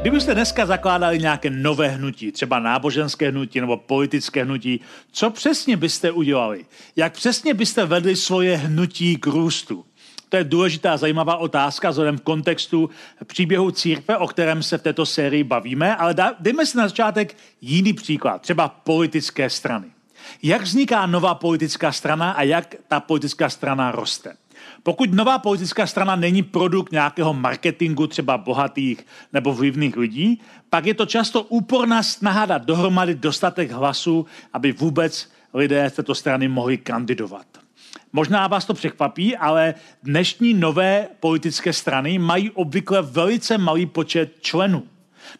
Kdybyste dneska zakládali nějaké nové hnutí, třeba náboženské hnutí nebo politické hnutí, co přesně byste udělali? Jak přesně byste vedli svoje hnutí k růstu? To je důležitá zajímavá otázka vzhledem v kontextu příběhu církve, o kterém se v této sérii bavíme, ale dejme si na začátek jiný příklad, třeba politické strany. Jak vzniká nová politická strana a jak ta politická strana roste? Pokud nová politická strana není produkt nějakého marketingu třeba bohatých nebo vlivných lidí, pak je to často úporná snaha dát dohromady dostatek hlasů, aby vůbec lidé z této strany mohli kandidovat. Možná vás to překvapí, ale dnešní nové politické strany mají obvykle velice malý počet členů.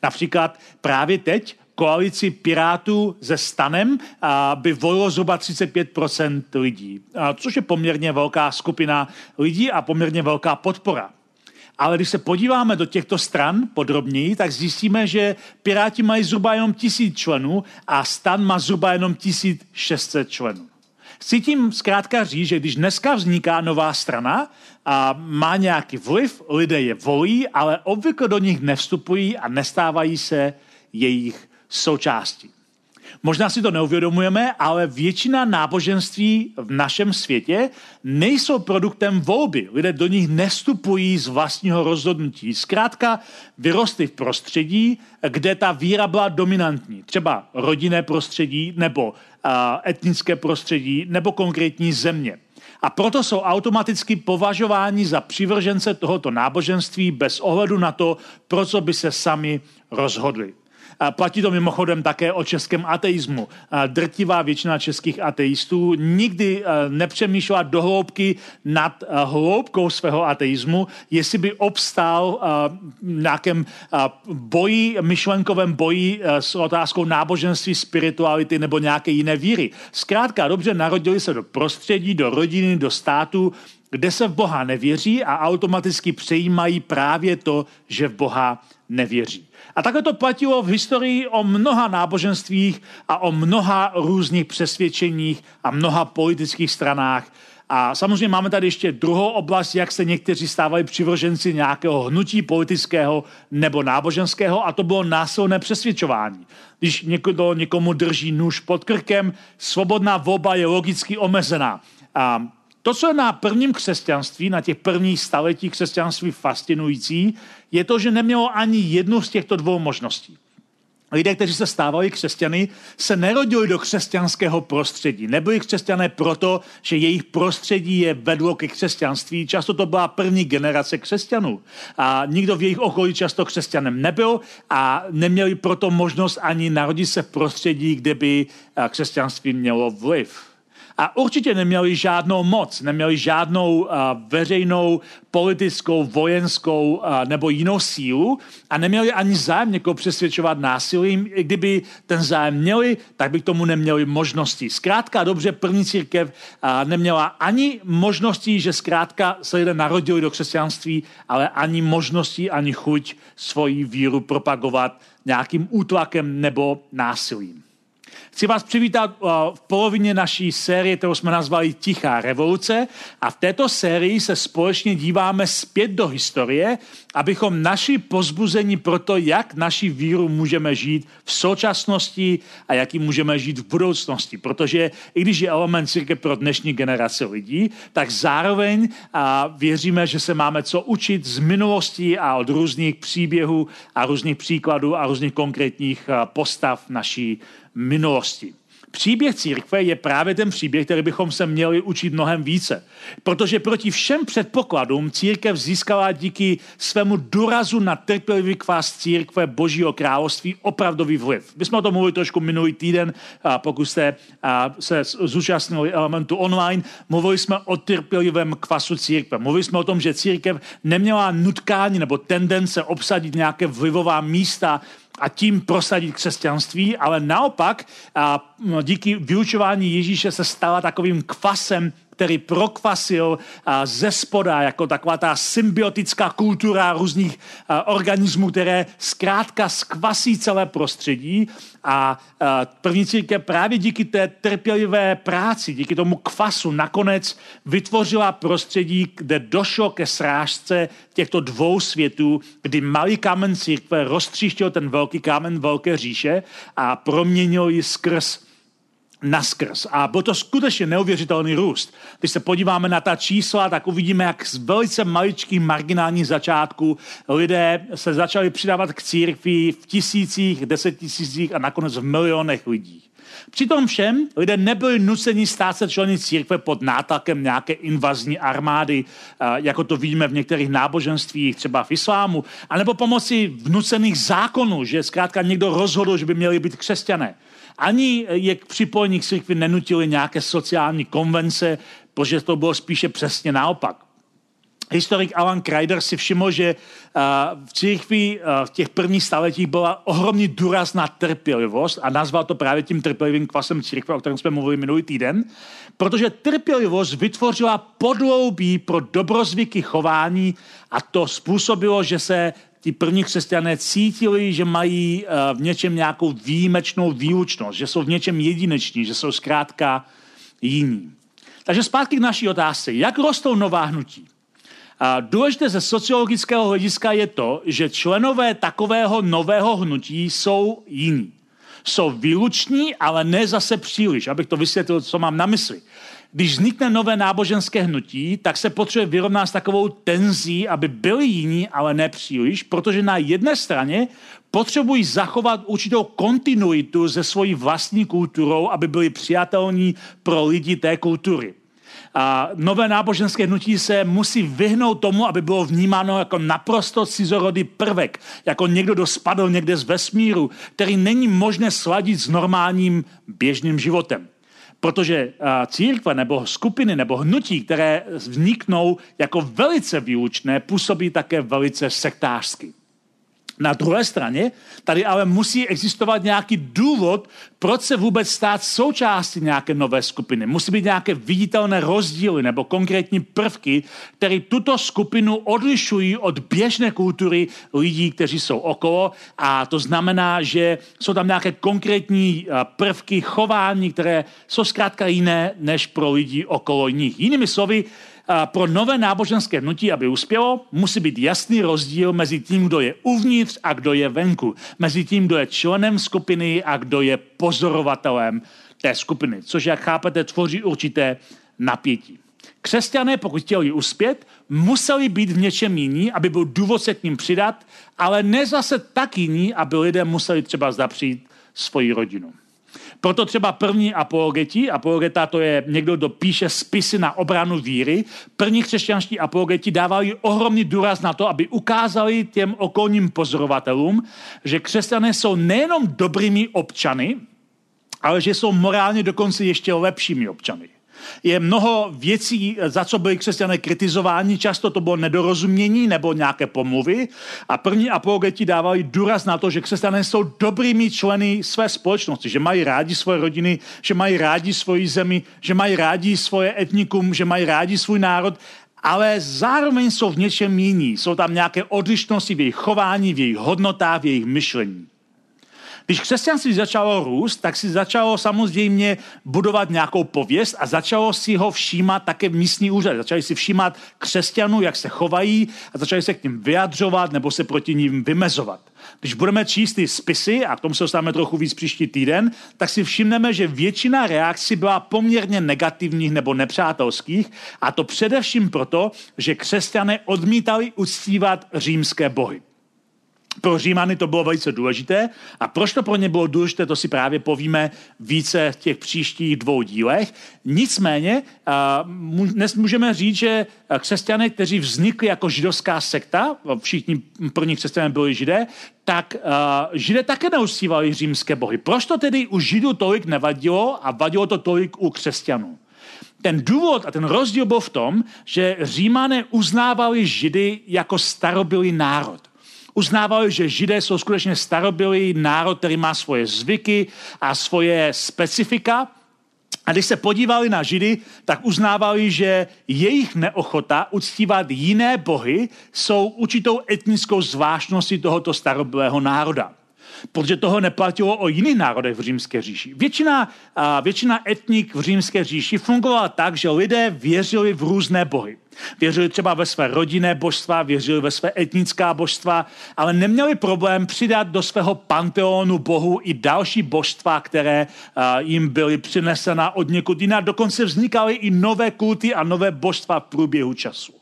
Například právě teď koalici Pirátů se Stanem by volilo zhruba 35% lidí, což je poměrně velká skupina lidí a poměrně velká podpora. Ale když se podíváme do těchto stran podrobněji, tak zjistíme, že Piráti mají zhruba jenom tisíc členů a Stan má zhruba jenom 1600 členů. Chci tím zkrátka říct, že když dneska vzniká nová strana a má nějaký vliv, lidé je volí, ale obvykle do nich nevstupují a nestávají se jejich součástí. Možná si to neuvědomujeme, ale většina náboženství v našem světě nejsou produktem volby. Lidé do nich nestupují z vlastního rozhodnutí. Zkrátka vyrostly v prostředí, kde ta víra byla dominantní. Třeba rodinné prostředí, nebo etnické prostředí, nebo konkrétní země. A proto jsou automaticky považováni za přivržence tohoto náboženství bez ohledu na to, pro co by se sami rozhodli. Platí to mimochodem také o českém ateismu. Drtivá většina českých ateistů nikdy e, nepřemýšlela do hloubky nad e, hloubkou svého ateismu, jestli by obstál e, v nějakém boji, myšlenkovém boji s otázkou náboženství, spirituality nebo nějaké jiné víry. Zkrátka dobře narodili se do prostředí, do rodiny, do státu, kde se v Boha nevěří a automaticky přejímají právě to, že v Boha nevěří. A takhle to platilo v historii o mnoha náboženstvích a o mnoha různých přesvědčeních a mnoha politických stranách. A samozřejmě máme tady ještě druhou oblast, jak se někteří stávali přivrženci nějakého hnutí politického nebo náboženského, a to bylo násilné přesvědčování. Když někdo někomu drží nůž pod krkem, svobodná volba je logicky omezená. A to, co je na prvním křesťanství, na těch prvních staletích křesťanství fascinující, je to, že nemělo ani jednu z těchto dvou možností. Lidé, kteří se stávali křesťany, se nerodili do křesťanského prostředí. Nebyli křesťané proto, že jejich prostředí je vedlo ke křesťanství. Často to byla první generace křesťanů. A nikdo v jejich okolí často křesťanem nebyl a neměli proto možnost ani narodit se v prostředí, kde by křesťanství mělo vliv a určitě neměli žádnou moc, neměli žádnou uh, veřejnou, politickou, vojenskou uh, nebo jinou sílu a neměli ani zájem někoho přesvědčovat násilím. I kdyby ten zájem měli, tak by k tomu neměli možnosti. Zkrátka dobře, první církev uh, neměla ani možností, že zkrátka se lidé narodili do křesťanství, ale ani možností, ani chuť svoji víru propagovat nějakým útlakem nebo násilím. Chci vás přivítat uh, v polovině naší série, kterou jsme nazvali Tichá revoluce a v této sérii se společně díváme zpět do historie, abychom naši pozbuzení pro to, jak naši víru můžeme žít v současnosti a jak ji můžeme žít v budoucnosti. Protože i když je element církev pro dnešní generace lidí, tak zároveň a věříme, že se máme co učit z minulosti a od různých příběhů a různých příkladů a různých konkrétních postav naší minulosti. Příběh církve je právě ten příběh, který bychom se měli učit mnohem více. Protože proti všem předpokladům církev získala díky svému důrazu na trpělivý kvás církve Božího království opravdový vliv. My jsme o tom mluvili trošku minulý týden, a pokud jste a se zúčastnili elementu online, mluvili jsme o trpělivém kvasu církve. Mluvili jsme o tom, že církev neměla nutkání nebo tendence obsadit nějaké vlivová místa a tím prosadit křesťanství, ale naopak a díky vyučování Ježíše se stala takovým kvasem který prokvasil ze spoda, jako taková ta symbiotická kultura různých organismů, které zkrátka skvasí celé prostředí. A první církev právě díky té trpělivé práci, díky tomu kvasu nakonec vytvořila prostředí, kde došlo ke srážce těchto dvou světů, kdy malý kámen církve roztříštil ten velký kámen velké říše a proměnil ji skrz naskrz. A byl to skutečně neuvěřitelný růst. Když se podíváme na ta čísla, tak uvidíme, jak z velice maličkých marginálních začátků lidé se začali přidávat k církvi v tisících, deset tisících a nakonec v milionech lidí. Přitom všem lidé nebyli nuceni stát se členy církve pod nátlakem nějaké invazní armády, jako to vidíme v některých náboženstvích, třeba v islámu, anebo pomocí vnucených zákonů, že zkrátka někdo rozhodl, že by měli být křesťané ani je k připojení k církvi nenutili nějaké sociální konvence, protože to bylo spíše přesně naopak. Historik Alan Kreider si všiml, že v církvi v těch prvních staletích byla ohromný důraz na trpělivost a nazval to právě tím trpělivým kvasem církve, o kterém jsme mluvili minulý týden, protože trpělivost vytvořila podloubí pro dobrozvyky chování a to způsobilo, že se ti první křesťané cítili, že mají eh, v něčem nějakou výjimečnou výučnost, že jsou v něčem jedineční, že jsou zkrátka jiní. Takže zpátky k naší otázce. Jak rostou nová hnutí? A důležité ze sociologického hlediska je to, že členové takového nového hnutí jsou jiní. Jsou výluční, ale ne zase příliš, abych to vysvětlil, co mám na mysli. Když vznikne nové náboženské hnutí, tak se potřebuje vyrovnat s takovou tenzí, aby byli jiní, ale ne příliš, protože na jedné straně potřebují zachovat určitou kontinuitu se svojí vlastní kulturou, aby byli přijatelní pro lidi té kultury. A nové náboženské hnutí se musí vyhnout tomu, aby bylo vnímáno jako naprosto cizorodý prvek, jako někdo, kdo spadl někde z vesmíru, který není možné sladit s normálním běžným životem. Protože církve nebo skupiny nebo hnutí, které vzniknou jako velice výučné, působí také velice sektářsky. Na druhé straně tady ale musí existovat nějaký důvod, proč se vůbec stát součástí nějaké nové skupiny. Musí být nějaké viditelné rozdíly nebo konkrétní prvky, které tuto skupinu odlišují od běžné kultury lidí, kteří jsou okolo. A to znamená, že jsou tam nějaké konkrétní prvky chování, které jsou zkrátka jiné než pro lidi okolo nich. Jinými slovy, pro nové náboženské hnutí, aby uspělo, musí být jasný rozdíl mezi tím, kdo je uvnitř a kdo je venku. Mezi tím, kdo je členem skupiny a kdo je pozorovatelem té skupiny. Což, jak chápete, tvoří určité napětí. Křesťané, pokud chtěli uspět, museli být v něčem jiní, aby byl důvod se k ním přidat, ale ne zase tak jiní, aby lidé museli třeba zapřít svoji rodinu. Proto třeba první apologeti, apologeta to je někdo, kdo píše spisy na obranu víry, první křesťanští apologeti dávali ohromný důraz na to, aby ukázali těm okolním pozorovatelům, že křesťané jsou nejenom dobrými občany, ale že jsou morálně dokonce ještě lepšími občany. Je mnoho věcí, za co byli křesťané kritizováni, často to bylo nedorozumění nebo nějaké pomluvy a první apologeti dávali důraz na to, že křesťané jsou dobrými členy své společnosti, že mají rádi svoje rodiny, že mají rádi svoji zemi, že mají rádi svoje etnikum, že mají rádi svůj národ ale zároveň jsou v něčem jiní. Jsou tam nějaké odlišnosti v jejich chování, v jejich hodnotách, v jejich myšlení. Když křesťanství začalo růst, tak si začalo samozřejmě budovat nějakou pověst a začalo si ho všímat také v místní úřad. Začali si všímat křesťanů, jak se chovají a začali se k ním vyjadřovat nebo se proti ním vymezovat. Když budeme číst ty spisy, a k tomu se dostaneme trochu víc příští týden, tak si všimneme, že většina reakcí byla poměrně negativních nebo nepřátelských, a to především proto, že křesťané odmítali uctívat římské bohy. Pro Římany to bylo velice důležité a proč to pro ně bylo důležité, to si právě povíme více v těch příštích dvou dílech. Nicméně dnes můžeme říct, že křesťané, kteří vznikli jako židovská sekta, všichni první křesťané byli židé, tak židé také neuscívali římské bohy. Proč to tedy u židů tolik nevadilo a vadilo to tolik u křesťanů? Ten důvod a ten rozdíl byl v tom, že římané uznávali židy jako starobylý národ uznávali, že židé jsou skutečně starobylý národ, který má svoje zvyky a svoje specifika. A když se podívali na židy, tak uznávali, že jejich neochota uctívat jiné bohy jsou určitou etnickou zvláštností tohoto starobylého národa protože toho neplatilo o jiných národech v římské říši. Většina, většina etnik v římské říši fungovala tak, že lidé věřili v různé bohy. Věřili třeba ve své rodinné božstva, věřili ve své etnická božstva, ale neměli problém přidat do svého panteonu bohu i další božstva, které jim byly přinesena od někud jinak. Dokonce vznikaly i nové kulty a nové božstva v průběhu času.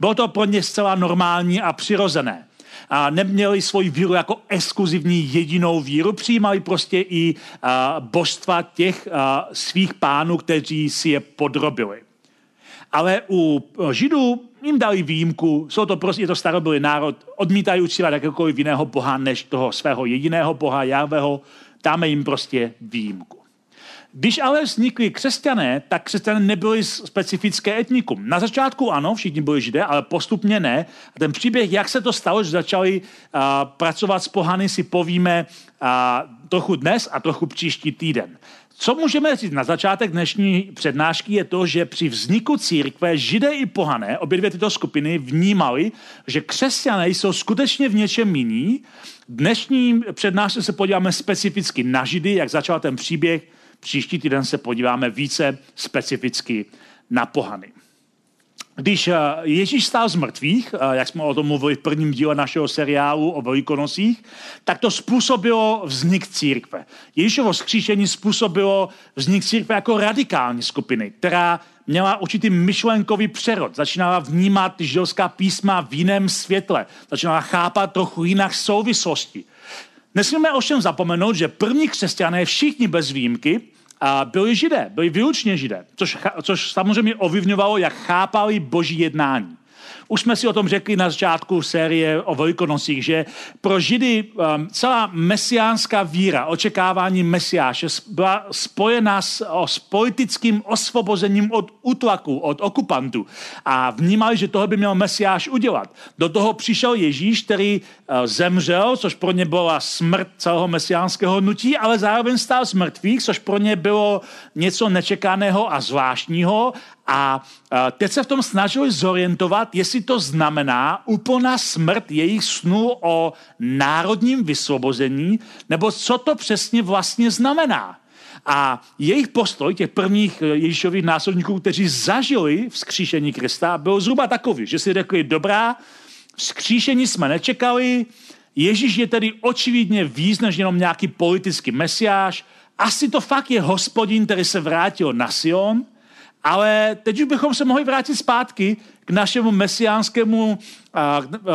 Bylo to pro ně zcela normální a přirozené a neměli svoji víru jako exkluzivní jedinou víru, přijímali prostě i a, božstva těch a, svých pánů, kteří si je podrobili. Ale u Židů jim dali výjimku, jsou to prostě, je to starobylý národ, odmítají uctívat jakékoliv jiného boha než toho svého jediného boha, Jahveho, dáme jim prostě výjimku. Když ale vznikli křesťané, tak křesťané nebyli specifické etnikum. Na začátku ano, všichni byli židé, ale postupně ne. A ten příběh, jak se to stalo, že začali uh, pracovat s pohany, si povíme uh, trochu dnes a trochu příští týden. Co můžeme říct na začátek dnešní přednášky je to, že při vzniku církve židé i pohané, obě dvě tyto skupiny vnímali, že křesťané jsou skutečně v něčem jiní. Dnešní přednášce se podíváme specificky na židy, jak začal ten příběh, Příští týden se podíváme více specificky na pohany. Když eh, Ježíš stál z mrtvých, eh, jak jsme o tom mluvili v prvním díle našeho seriálu o Velikonosích, tak to způsobilo vznik církve. Ježíšovo skříšení způsobilo vznik církve jako radikální skupiny, která měla určitý myšlenkový přerod. Začínala vnímat židovská písma v jiném světle. Začínala chápat trochu jinak souvislosti. Nesmíme ovšem zapomenout, že první křesťané, všichni bez výjimky, a byli židé, byli výlučně židé, což, což samozřejmě ovlivňovalo, jak chápali boží jednání. Už jsme si o tom řekli na začátku série o Velikonosích, že pro Židy um, celá mesiánská víra, očekávání mesiáše byla spojena s, o, s politickým osvobozením od útlaku, od okupantů. A vnímali, že toho by měl mesiáš udělat. Do toho přišel Ježíš, který uh, zemřel, což pro ně byla smrt celého mesiánského nutí, ale zároveň stál z mrtvých, což pro ně bylo něco nečekaného a zvláštního a teď se v tom snažili zorientovat, jestli to znamená úplná smrt jejich snů o národním vysvobození, nebo co to přesně vlastně znamená. A jejich postoj, těch prvních eh, Ježíšových následníků, kteří zažili vzkříšení Krista, byl zhruba takový, že si řekli, dobrá, vzkříšení jsme nečekali, Ježíš je tedy očividně víc než jenom nějaký politický mesiáš, asi to fakt je hospodin, který se vrátil na Sion, ale teď už bychom se mohli vrátit zpátky k našemu mesiánskému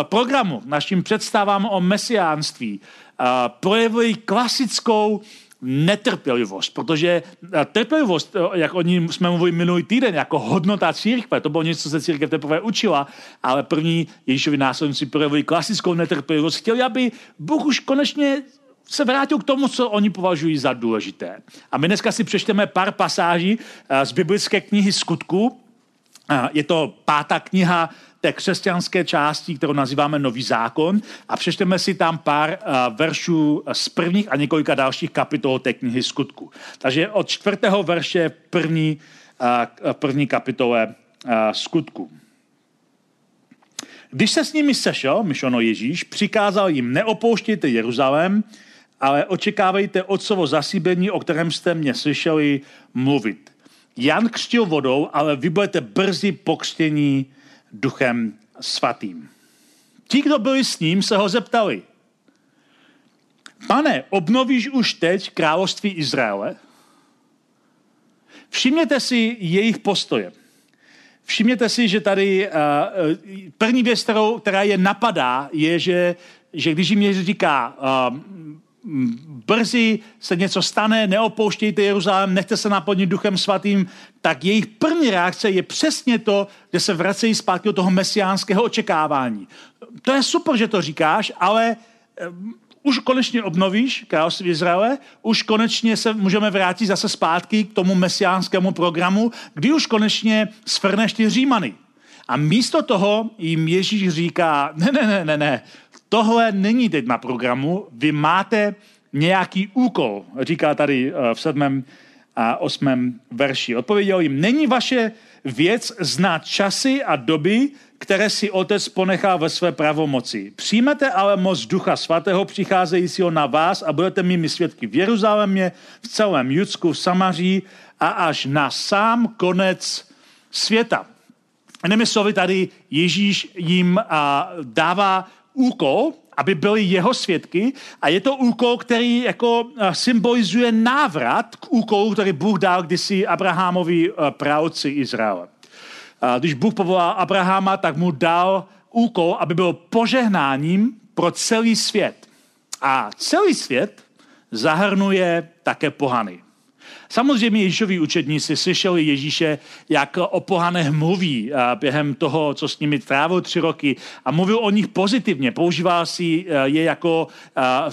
programu, našim představám o mesiánství. Projevili klasickou netrpělivost, protože trpělivost, jak o ní jsme mluvili minulý týden, jako hodnota církve, to bylo něco, co se církev teprve učila, ale první Ježíšovi následníci projevili klasickou netrpělivost. Chtěli, aby Bůh už konečně se vrátil k tomu, co oni považují za důležité. A my dneska si přečteme pár pasáží eh, z biblické knihy Skutku. Eh, je to pátá kniha té křesťanské části, kterou nazýváme Nový zákon a přečteme si tam pár eh, veršů z prvních a několika dalších kapitol té knihy Skutku. Takže od čtvrtého verše první, první kapitole Skutku. Když se s nimi sešel, myšono Ježíš, přikázal jim neopouštějte Jeruzalém, ale očekávejte otcovo zasíbení, o kterém jste mě slyšeli mluvit. Jan křtil vodou, ale vy budete brzy pokřtění duchem svatým. Ti, kdo byli s ním, se ho zeptali. Pane, obnovíš už teď království Izraele? Všimněte si jejich postoje. Všimněte si, že tady uh, první věc, kterou, která je napadá, je, že že když jim říká, uh, brzy se něco stane, neopouštějte Jeruzalém, nechte se naplnit duchem svatým, tak jejich první reakce je přesně to, že se vracejí zpátky do toho mesiánského očekávání. To je super, že to říkáš, ale um, už konečně obnovíš království Izraele, už konečně se můžeme vrátit zase zpátky k tomu mesiánskému programu, kdy už konečně svrneš ty Římany. A místo toho jim Ježíš říká, ne, ne, ne, ne, ne, tohle není teď na programu, vy máte nějaký úkol, říká tady eh, v sedmém a osmém verši. Odpověděl jim, není vaše věc znát časy a doby, které si otec ponechá ve své pravomoci. Přijmete ale moc ducha svatého přicházejícího na vás a budete mými svědky v Jeruzalémě, v celém Judsku, v Samaří a až na sám konec světa. Jinými slovy, tady Ježíš jim dává úkol, aby byli jeho svědky a je to úkol, který jako symbolizuje návrat k úkolu, který Bůh dal kdysi Abrahamovi pravci Izraele. Když Bůh povolal Abrahama, tak mu dal úkol, aby byl požehnáním pro celý svět. A celý svět zahrnuje také pohany. Samozřejmě Ježíšovi učedníci slyšeli Ježíše, jak o pohanech mluví během toho, co s nimi trávil tři roky a mluvil o nich pozitivně. Používal si je jako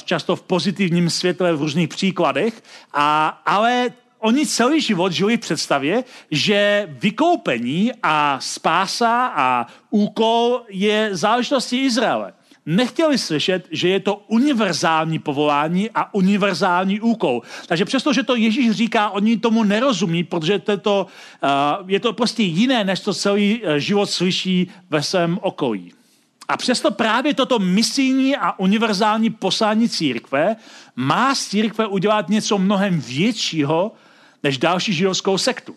často v pozitivním světle v různých příkladech, a, ale oni celý život žili v představě, že vykoupení a spása a úkol je záležitostí Izraele nechtěli slyšet, že je to univerzální povolání a univerzální úkol. Takže přesto, že to Ježíš říká, oni tomu nerozumí, protože to, to, uh, je to prostě jiné, než to celý uh, život slyší ve svém okolí. A přesto právě toto misijní a univerzální poslání církve má z církve udělat něco mnohem většího než další židovskou sektu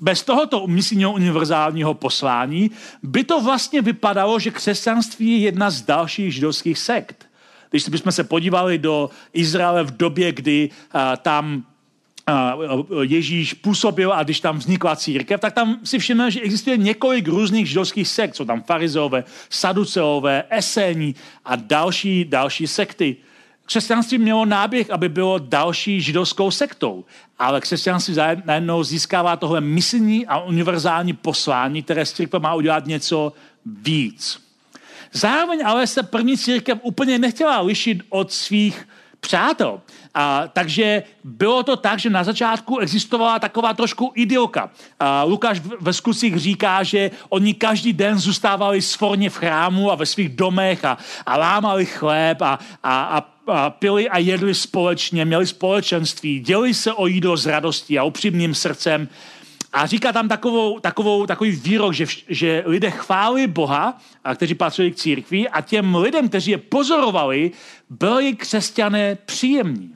bez tohoto misijního univerzálního poslání by to vlastně vypadalo, že křesťanství je jedna z dalších židovských sekt. Když bychom se podívali do Izraele v době, kdy uh, tam uh, Ježíš působil a když tam vznikla církev, tak tam si všimneme, že existuje několik různých židovských sekt. Jsou tam farizeové, saduceové, esení a další, další sekty. Křesťanství mělo náběh, aby bylo další židovskou sektou, ale křesťanství najednou získává tohle misijní a univerzální poslání, které z církve má udělat něco víc. Zároveň ale se první církev úplně nechtěla lišit od svých přátel. A, takže bylo to tak, že na začátku existovala taková trošku idiolka. A, Lukáš ve zkusích říká, že oni každý den zůstávali svorně v chrámu a ve svých domech a, a lámali chléb a, a, a a pili a jedli společně, měli společenství, dělili se o jídlo s radostí a upřímným srdcem. A říká tam takovou, takovou, takový výrok, že, že lidé chválili Boha, a kteří patřili k církvi, a těm lidem, kteří je pozorovali, byli křesťané příjemní.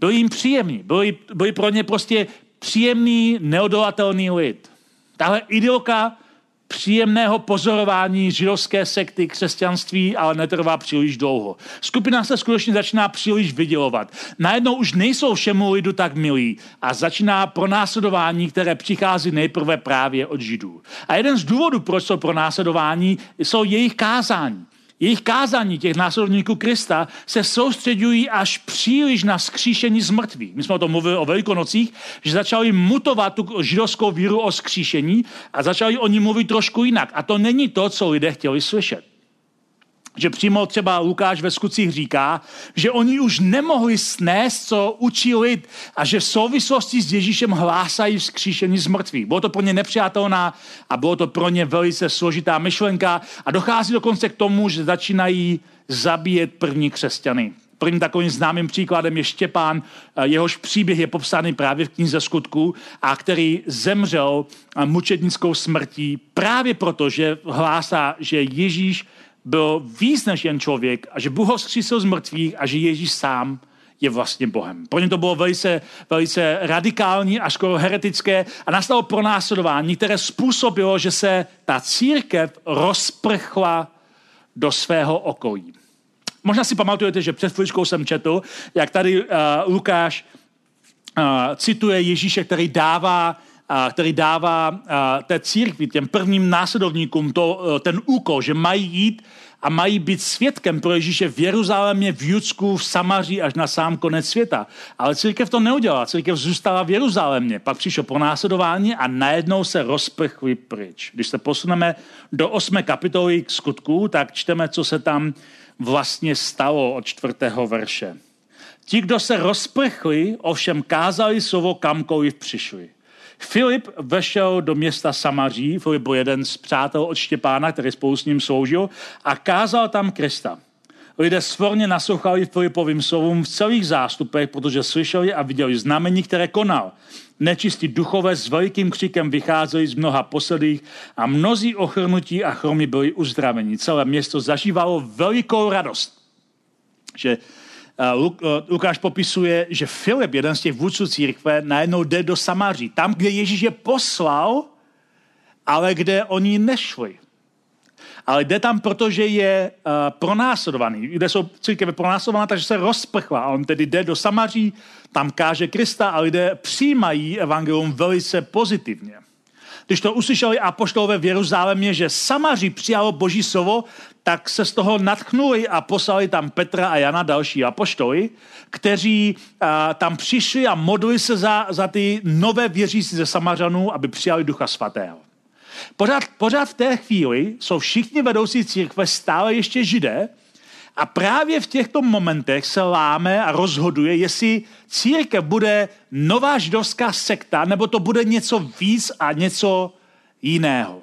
Byli jim příjemní. Byli, byli pro ně prostě příjemný, neodolatelný lid. Tahle idylka příjemného pozorování židovské sekty křesťanství, ale netrvá příliš dlouho. Skupina se skutečně začíná příliš vydělovat. Najednou už nejsou všemu lidu tak milí a začíná pronásledování, které přichází nejprve právě od židů. A jeden z důvodů, proč jsou pronásledování, jsou jejich kázání. Jejich kázání těch následovníků Krista se soustředují až příliš na skříšení z mrtvých. My jsme o tom mluvili o Velikonocích, že začali mutovat tu židovskou víru o skříšení a začali o ní mluvit trošku jinak. A to není to, co lidé chtěli slyšet že přímo třeba Lukáš ve skutcích říká, že oni už nemohli snést, co učí lid a že v souvislosti s Ježíšem hlásají vzkříšení z mrtvých. Bylo to pro ně nepřijatelná a bylo to pro ně velice složitá myšlenka a dochází dokonce k tomu, že začínají zabíjet první křesťany. Prvním takovým známým příkladem je Štěpán, jehož příběh je popsaný právě v knize skutku a který zemřel mučednickou smrtí právě proto, že hlásá, že Ježíš byl víc než jen člověk a že Bůh ho zkřísil z mrtvých a že Ježíš sám je vlastně Bohem. Pro ně to bylo velice, velice radikální a skoro heretické a nastalo pronásledování, které způsobilo, že se ta církev rozprchla do svého okolí. Možná si pamatujete, že před chvíličkou jsem četl, jak tady uh, Lukáš uh, cituje Ježíše, který dává který dává té církvi, těm prvním následovníkům to, e, ten úkol, že mají jít a mají být svědkem pro Ježíše v Jeruzalémě, v Judsku, v Samaří až na sám konec světa. Ale církev to neudělala. Církev zůstala v Jeruzalémě. Pak přišlo ponásledování a najednou se rozprchli pryč. Když se posuneme do 8. kapitoly skutků, tak čteme, co se tam vlastně stalo od čtvrtého verše. Ti, kdo se rozprchli, ovšem kázali slovo kamkoliv přišli. Filip vešel do města Samaří, Filip byl jeden z přátel od Štěpána, který spolu s ním sloužil, a kázal tam Krista. Lidé svorně naslouchali Filipovým slovům v celých zástupech, protože slyšeli a viděli znamení, které konal. Nečistí duchové s velikým křikem vycházeli z mnoha posedlých a mnozí ochrnutí a chromy byli uzdraveni. Celé město zažívalo velikou radost. Že Lukáš popisuje, že Filip, jeden z těch vůdců církve, najednou jde do Samáří. Tam, kde Ježíš je poslal, ale kde oni nešli. Ale jde tam, protože je uh, pronásledovaný. Kde jsou církve pronásledovaná, takže se rozprchla. A on tedy jde do Samaří, tam káže Krista a lidé přijímají evangelium velice pozitivně. Když to uslyšeli apoštolové v Jeruzalémě, že Samaří přijalo boží slovo, tak se z toho natchnuli a poslali tam Petra a Jana, další apoštoly, kteří a, tam přišli a modlili se za, za ty nové věřící ze Samařanů, aby přijali Ducha Svatého. Pořád, pořád v té chvíli jsou všichni vedoucí církve stále ještě židé, a právě v těchto momentech se láme a rozhoduje, jestli církev bude nová židovská sekta, nebo to bude něco víc a něco jiného.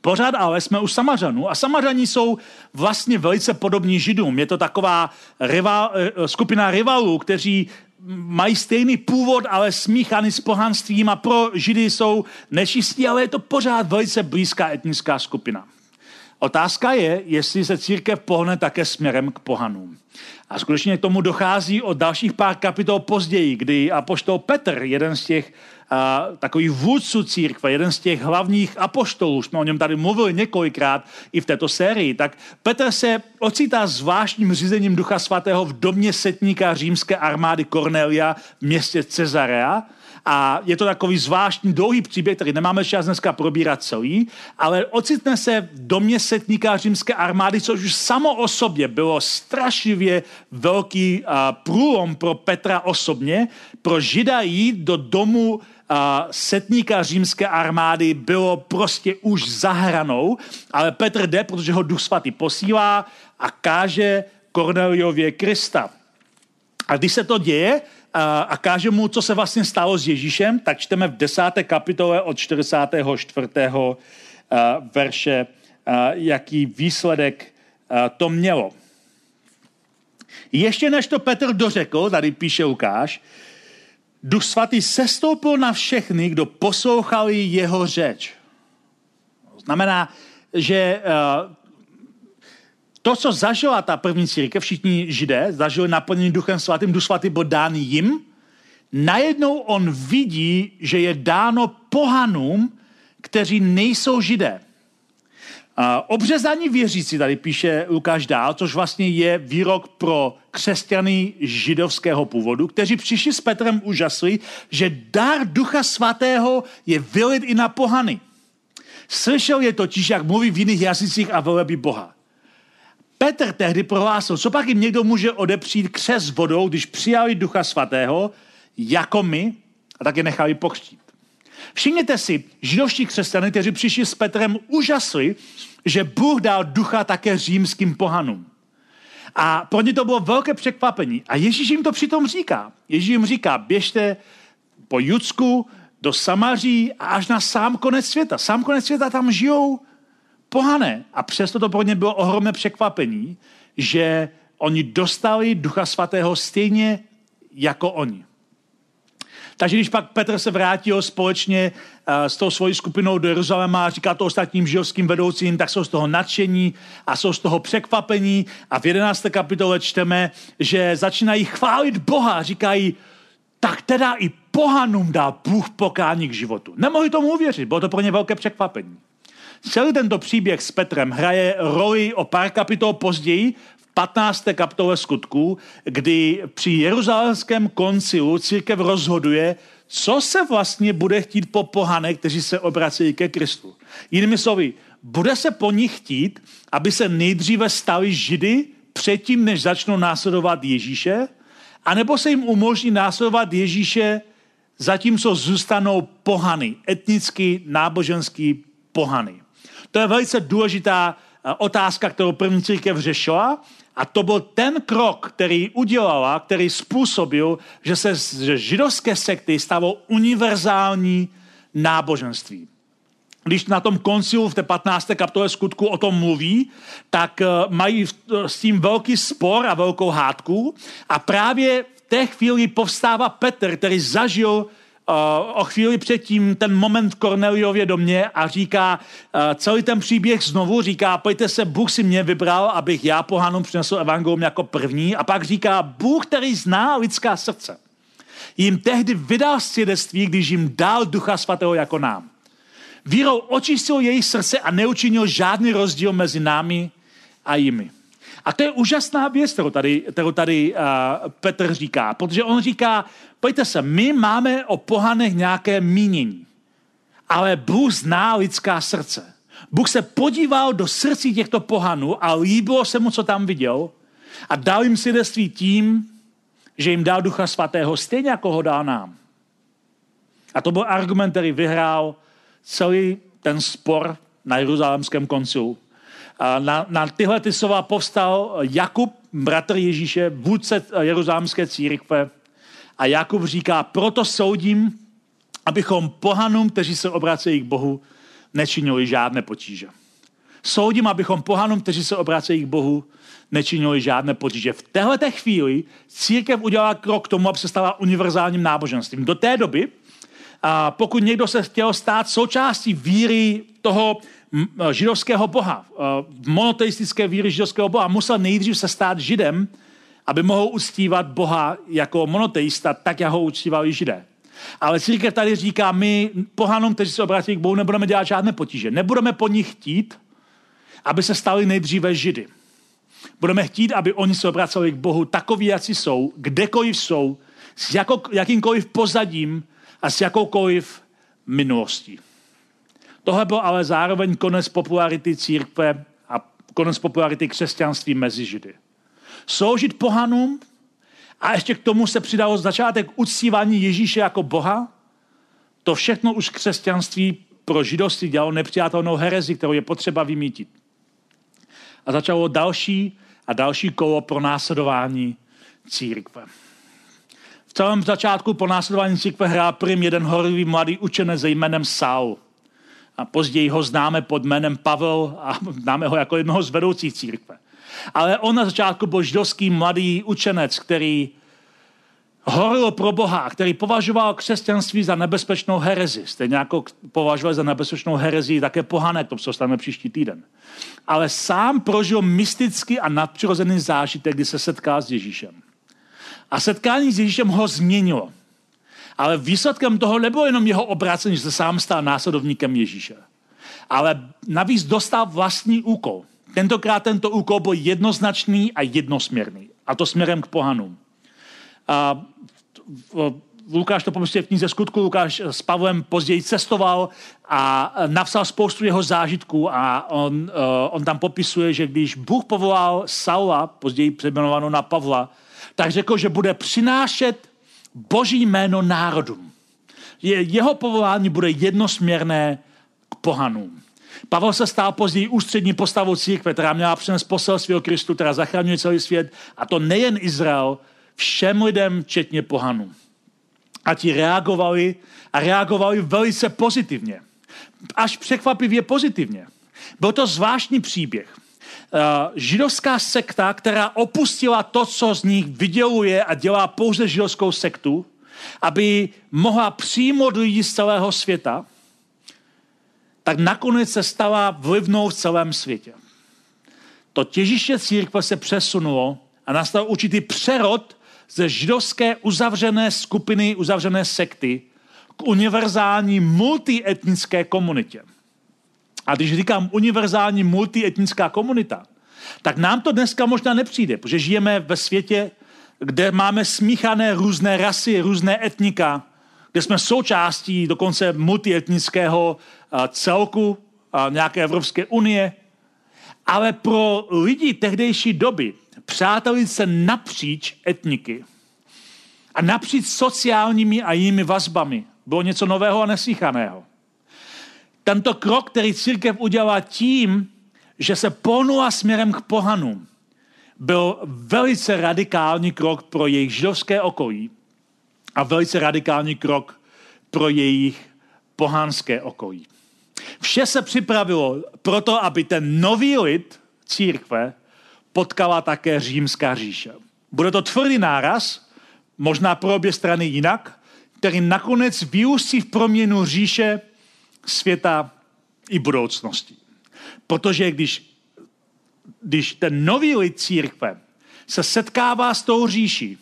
Pořád ale jsme u Samařanů a Samařani jsou vlastně velice podobní Židům. Je to taková rival, eh, skupina rivalů, kteří mají stejný původ, ale smíchaný s pohanstvím a pro Židy jsou nečistí, ale je to pořád velice blízká etnická skupina. Otázka je, jestli se církev pohne také směrem k pohanům. A skutečně k tomu dochází o dalších pár kapitol později, kdy apoštol Petr, jeden z těch a, takových vůdců církve, jeden z těch hlavních apoštolů, jsme o něm tady mluvili několikrát i v této sérii, tak Petr se ocitá zvláštním řízením Ducha Svatého v domě setníka římské armády Cornelia v městě Cezarea, a je to takový zvláštní dlouhý příběh, který nemáme čas dneska probírat celý, ale ocitne se v domě setníka římské armády, což už samo o sobě bylo strašlivě velký uh, průlom pro Petra osobně. Pro Žida jít do domu uh, setníka římské armády bylo prostě už zahranou, ale Petr jde, protože ho duch svatý posílá a káže Korneliově Krista. A když se to děje, a, a káže mu, co se vlastně stalo s Ježíšem, tak čteme v desáté kapitole od 44. verše, jaký výsledek to mělo. Ještě než to Petr dořekl, tady píše Lukáš, Duch svatý sestoupil na všechny, kdo poslouchali jeho řeč. Znamená, že to, co zažila ta první církev, všichni židé, zažili naplnění duchem svatým, duch svatý byl dán jim, najednou on vidí, že je dáno pohanům, kteří nejsou židé. A obřezání věřící, tady píše Lukáš dál, což vlastně je výrok pro křesťany židovského původu, kteří přišli s Petrem úžasli, že dar ducha svatého je vylit i na pohany. Slyšel je totiž, jak mluví v jiných jazycích a velebí Boha. Petr tehdy prohlásil, co pak jim někdo může odepřít křes vodou, když přijali ducha svatého, jako my, a tak je nechali pokřtít. Všimněte si, židovští křesťané, kteří přišli s Petrem, úžasli, že Bůh dal ducha také římským pohanům. A pro ně to bylo velké překvapení. A Ježíš jim to přitom říká. Ježíš jim říká, běžte po Judsku do Samaří a až na sám konec světa. Sám konec světa tam žijou pohané. A přesto to pro ně bylo ohromné překvapení, že oni dostali Ducha Svatého stejně jako oni. Takže když pak Petr se vrátil společně uh, s tou svojí skupinou do Jeruzaléma a říká to ostatním židovským vedoucím, tak jsou z toho nadšení a jsou z toho překvapení. A v 11. kapitole čteme, že začínají chválit Boha. Říkají, tak teda i pohanům dá Bůh pokání k životu. Nemohli tomu uvěřit, bylo to pro ně velké překvapení. Celý tento příběh s Petrem hraje roli o pár kapitol později v 15. kapitole skutků, kdy při jeruzalémském koncilu církev rozhoduje, co se vlastně bude chtít po pohanech, kteří se obracejí ke Kristu. Jinými slovy, bude se po nich chtít, aby se nejdříve stali židy předtím, než začnou následovat Ježíše, anebo se jim umožní následovat Ježíše, zatímco zůstanou pohany, etnicky, náboženský pohany. To je velice důležitá eh, otázka, kterou první církev řešila a to byl ten krok, který udělala, který způsobil, že se že židovské sekty stalo univerzální náboženství. Když na tom koncilu v té 15. kapitole skutku o tom mluví, tak eh, mají s tím velký spor a velkou hádku a právě v té chvíli povstává Petr, který zažil o chvíli předtím ten moment Korneliově domě a říká celý ten příběh znovu, říká, pojďte se, Bůh si mě vybral, abych já pohanům přinesl evangelium jako první a pak říká, Bůh, který zná lidská srdce, jim tehdy vydal svědectví, když jim dal ducha svatého jako nám. Vírou očistil jejich srdce a neučinil žádný rozdíl mezi námi a jimi. A to je úžasná věc, kterou tady, kterou tady uh, Petr říká, protože on říká, pojďte se, my máme o pohanech nějaké mínění, ale Bůh zná lidská srdce. Bůh se podíval do srdcí těchto pohanů a líbilo se mu, co tam viděl a dal jim svědectví tím, že jim dal Ducha Svatého stejně, jako ho dal nám. A to byl argument, který vyhrál celý ten spor na Jeruzalémském koncilu. Na, na tyhle ty slova povstal Jakub, bratr Ježíše, vůdce jeruzámské církve. A Jakub říká, proto soudím, abychom pohanům, kteří se obracejí k Bohu, nečinili žádné potíže. Soudím, abychom pohanům, kteří se obracejí k Bohu, nečinili žádné potíže. V této chvíli církev udělala krok k tomu, aby se stala univerzálním náboženstvím. Do té doby, a pokud někdo se chtěl stát součástí víry toho židovského boha, eh, monoteistické víry židovského boha, musel nejdřív se stát židem, aby mohl uctívat Boha jako monoteista, tak jak ho uctívali židé. Ale církev tady říká, my pohanům, kteří se obrátí k Bohu, nebudeme dělat žádné potíže. Nebudeme po nich chtít, aby se stali nejdříve židy. Budeme chtít, aby oni se obraceli k Bohu takový, jak jsou, kdekoliv jsou, s jako, jakýmkoliv pozadím a s jakoukoliv minulostí. Tohle byl ale zároveň konec popularity církve a konec popularity křesťanství mezi Židy. Sloužit pohanům a ještě k tomu se přidalo začátek uctívání Ježíše jako Boha, to všechno už křesťanství pro židovství dělalo nepřijatelnou herezi, kterou je potřeba vymítit. A začalo další a další kolo pro následování církve. V celém začátku po následování církve hrál prim jeden horlivý mladý učenec jménem Saul – a později ho známe pod jménem Pavel a známe ho jako jednoho z vedoucích církve. Ale on na začátku byl židovský mladý učenec, který horil pro Boha, který považoval křesťanství za nebezpečnou herezi. Stejně jako považoval za nebezpečnou herezi také pohanek, to se stane příští týden. Ale sám prožil mystický a nadpřirozený zážitek, kdy se setkal s Ježíšem. A setkání s Ježíšem ho změnilo. Ale výsledkem toho nebylo jenom jeho obrácení, že se sám stal následovníkem Ježíše. Ale navíc dostal vlastní úkol. Tentokrát tento úkol byl jednoznačný a jednosměrný. A to směrem k pohanům. A Lukáš to popisuje v knize skutku, Lukáš s Pavlem později cestoval a napsal spoustu jeho zážitků a on, uh, on tam popisuje, že když Bůh povolal Saula, později přejmenovanou na Pavla, tak řekl, že bude přinášet boží jméno národům. Je, jeho povolání bude jednosměrné k pohanům. Pavel se stal později ústřední postavou církve, která měla přinést poselství o Kristu, která zachraňuje celý svět. A to nejen Izrael, všem lidem, včetně pohanů. A ti reagovali a reagovali velice pozitivně. Až překvapivě pozitivně. Byl to zvláštní příběh. Uh, židovská sekta, která opustila to, co z nich vyděluje a dělá pouze židovskou sektu, aby mohla přijmout lidi z celého světa, tak nakonec se stala vlivnou v celém světě. To těžiště církve se přesunulo a nastal určitý přerod ze židovské uzavřené skupiny, uzavřené sekty k univerzální multietnické komunitě. A když říkám univerzální multietnická komunita, tak nám to dneska možná nepřijde, protože žijeme ve světě, kde máme smíchané různé rasy, různé etnika, kde jsme součástí dokonce multietnického celku nějaké Evropské unie, ale pro lidi tehdejší doby přátelit se napříč etniky a napříč sociálními a jinými vazbami bylo něco nového a neslychaného. Tento krok, který církev udělala tím, že se ponula směrem k pohanům, byl velice radikální krok pro jejich židovské okolí a velice radikální krok pro jejich pohanské okolí. Vše se připravilo proto, aby ten nový lid církve potkala také římská říše. Bude to tvrdý náraz, možná pro obě strany jinak, který nakonec vyústí v proměnu říše světa i budoucnosti. Protože když, když ten nový lid církve se setkává s tou říší,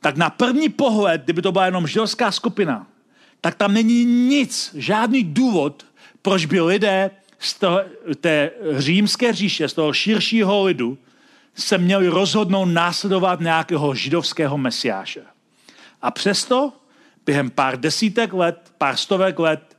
tak na první pohled, kdyby to byla jenom židovská skupina, tak tam není nic, žádný důvod, proč by lidé z toho, té římské říše, z toho širšího lidu, se měli rozhodnout následovat nějakého židovského mesiáše. A přesto během pár desítek let, pár stovek let,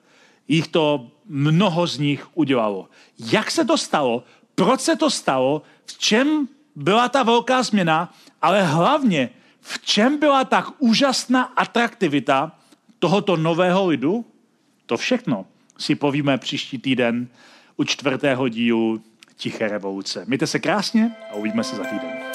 jich to mnoho z nich udělalo. Jak se to stalo? Proč se to stalo? V čem byla ta velká změna? Ale hlavně, v čem byla tak úžasná atraktivita tohoto nového lidu? To všechno si povíme příští týden u čtvrtého dílu Tiché revoluce. Mějte se krásně a uvidíme se za týden.